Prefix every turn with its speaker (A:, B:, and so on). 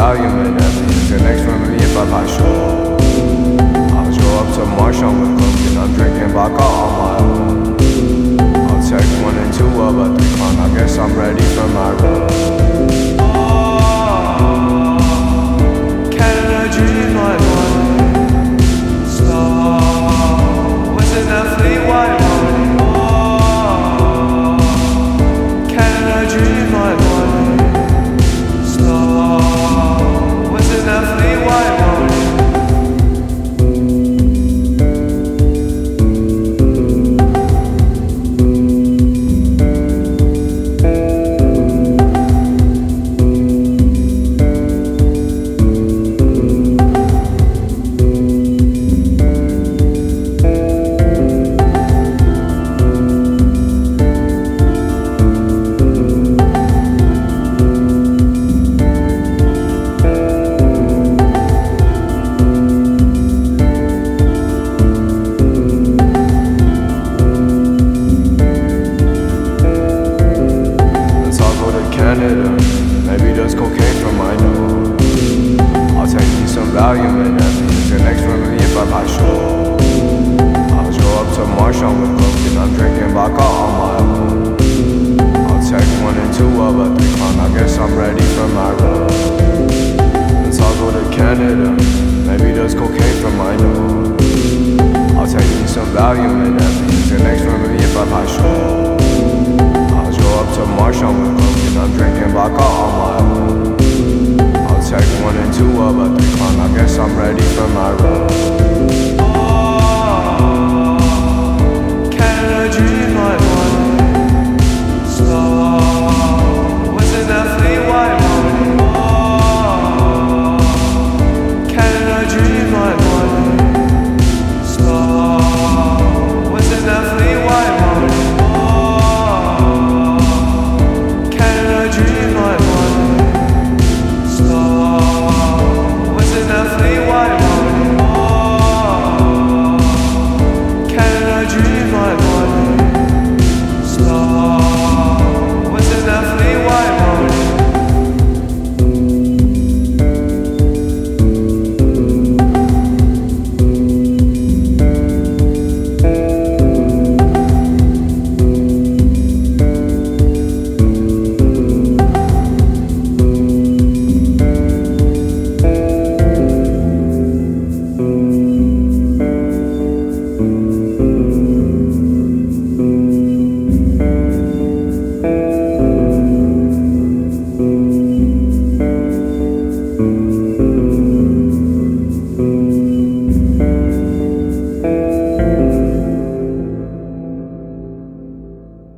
A: that means the next from me if I buy show. I'll show up to Marshall with and I'm drinking vodka Canada. Maybe there's cocaine from my nose. I'll take me some Valium and that means the next from me if I buy show. I'll show up to Marshall with and I'm drinking vodka on my own. I'll take one and two of a three clown. I guess I'm ready for my road. Let's all go to Canada. Maybe there's cocaine from my nose. I'll take me some Valium and that means the next from me if to Marshall with and I'm drinking vodka on my own. I'll take one and two of a three clown. I guess I'm ready for my road.